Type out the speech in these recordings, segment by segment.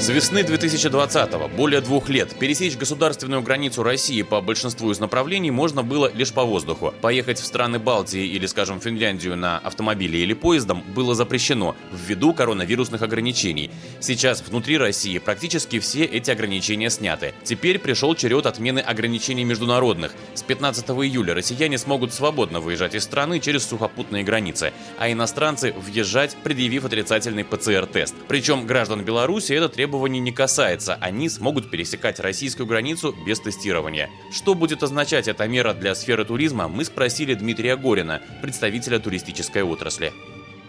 С весны 2020-го, более двух лет, пересечь государственную границу России по большинству из направлений можно было лишь по воздуху. Поехать в страны Балтии или, скажем, Финляндию на автомобиле или поездом было запрещено ввиду коронавирусных ограничений. Сейчас внутри России практически все эти ограничения сняты. Теперь пришел черед отмены ограничений международных. С 15 июля россияне смогут свободно выезжать из страны через сухопутные границы, а иностранцы въезжать, предъявив отрицательный ПЦР-тест. Причем граждан Беларуси это требует требований не касается, они смогут пересекать российскую границу без тестирования. Что будет означать эта мера для сферы туризма, мы спросили Дмитрия Горина, представителя туристической отрасли.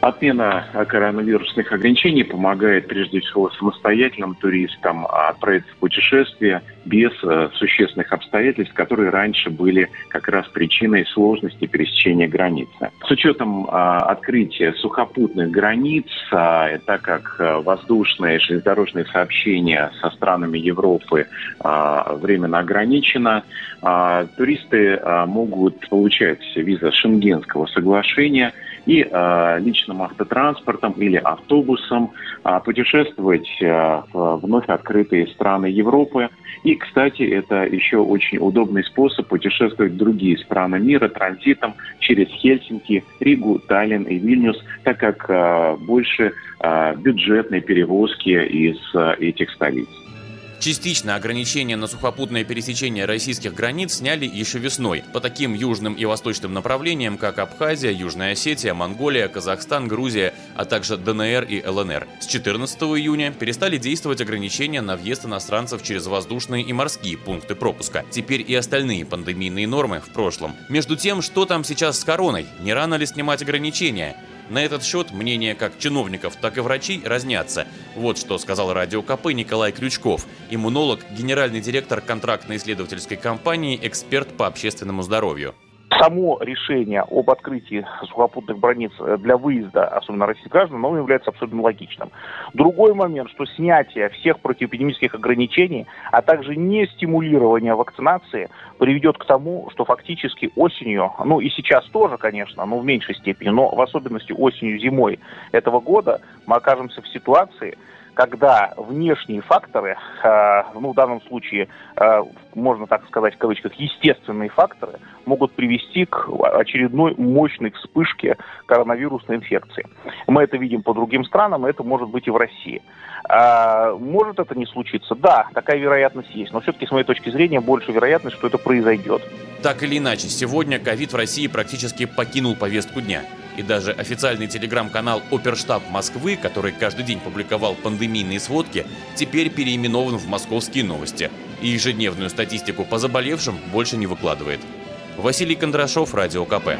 Отмена коронавирусных ограничений помогает прежде всего самостоятельным туристам отправиться в путешествие без э, существенных обстоятельств, которые раньше были как раз причиной сложности пересечения границы. С учетом а, открытия сухопутных границ, а, так как э, воздушные и железнодорожные сообщения со странами Европы а, временно ограничено, туристы могут получать виза Шенгенского соглашения и лично личным автотранспортом или автобусом, а, путешествовать а, в вновь открытые страны Европы. И, кстати, это еще очень удобный способ путешествовать в другие страны мира транзитом через Хельсинки, Ригу, Таллин и Вильнюс, так как а, больше бюджетной перевозки из этих столиц. Частично ограничения на сухопутное пересечение российских границ сняли еще весной по таким южным и восточным направлениям, как Абхазия, Южная Осетия, Монголия, Казахстан, Грузия, а также ДНР и ЛНР. С 14 июня перестали действовать ограничения на въезд иностранцев через воздушные и морские пункты пропуска. Теперь и остальные пандемийные нормы в прошлом. Между тем, что там сейчас с короной? Не рано ли снимать ограничения? На этот счет мнения как чиновников, так и врачей разнятся. Вот что сказал радио КП Николай Крючков, иммунолог, генеральный директор контрактно-исследовательской компании, эксперт по общественному здоровью само решение об открытии сухопутных границ для выезда, особенно российских граждан, оно является абсолютно логичным. Другой момент, что снятие всех противоэпидемических ограничений, а также не стимулирование вакцинации приведет к тому, что фактически осенью, ну и сейчас тоже, конечно, но в меньшей степени, но в особенности осенью, зимой этого года мы окажемся в ситуации, когда внешние факторы, э, ну, в данном случае, э, можно так сказать, в кавычках, естественные факторы, могут привести к очередной мощной вспышке коронавирусной инфекции. Мы это видим по другим странам, это может быть и в России. А, может это не случиться? Да, такая вероятность есть, но все-таки, с моей точки зрения, больше вероятность, что это произойдет. Так или иначе, сегодня ковид в России практически покинул повестку дня и даже официальный телеграм-канал Оперштаб Москвы, который каждый день публиковал пандемийные сводки, теперь переименован в «Московские новости» и ежедневную статистику по заболевшим больше не выкладывает. Василий Кондрашов, Радио КП.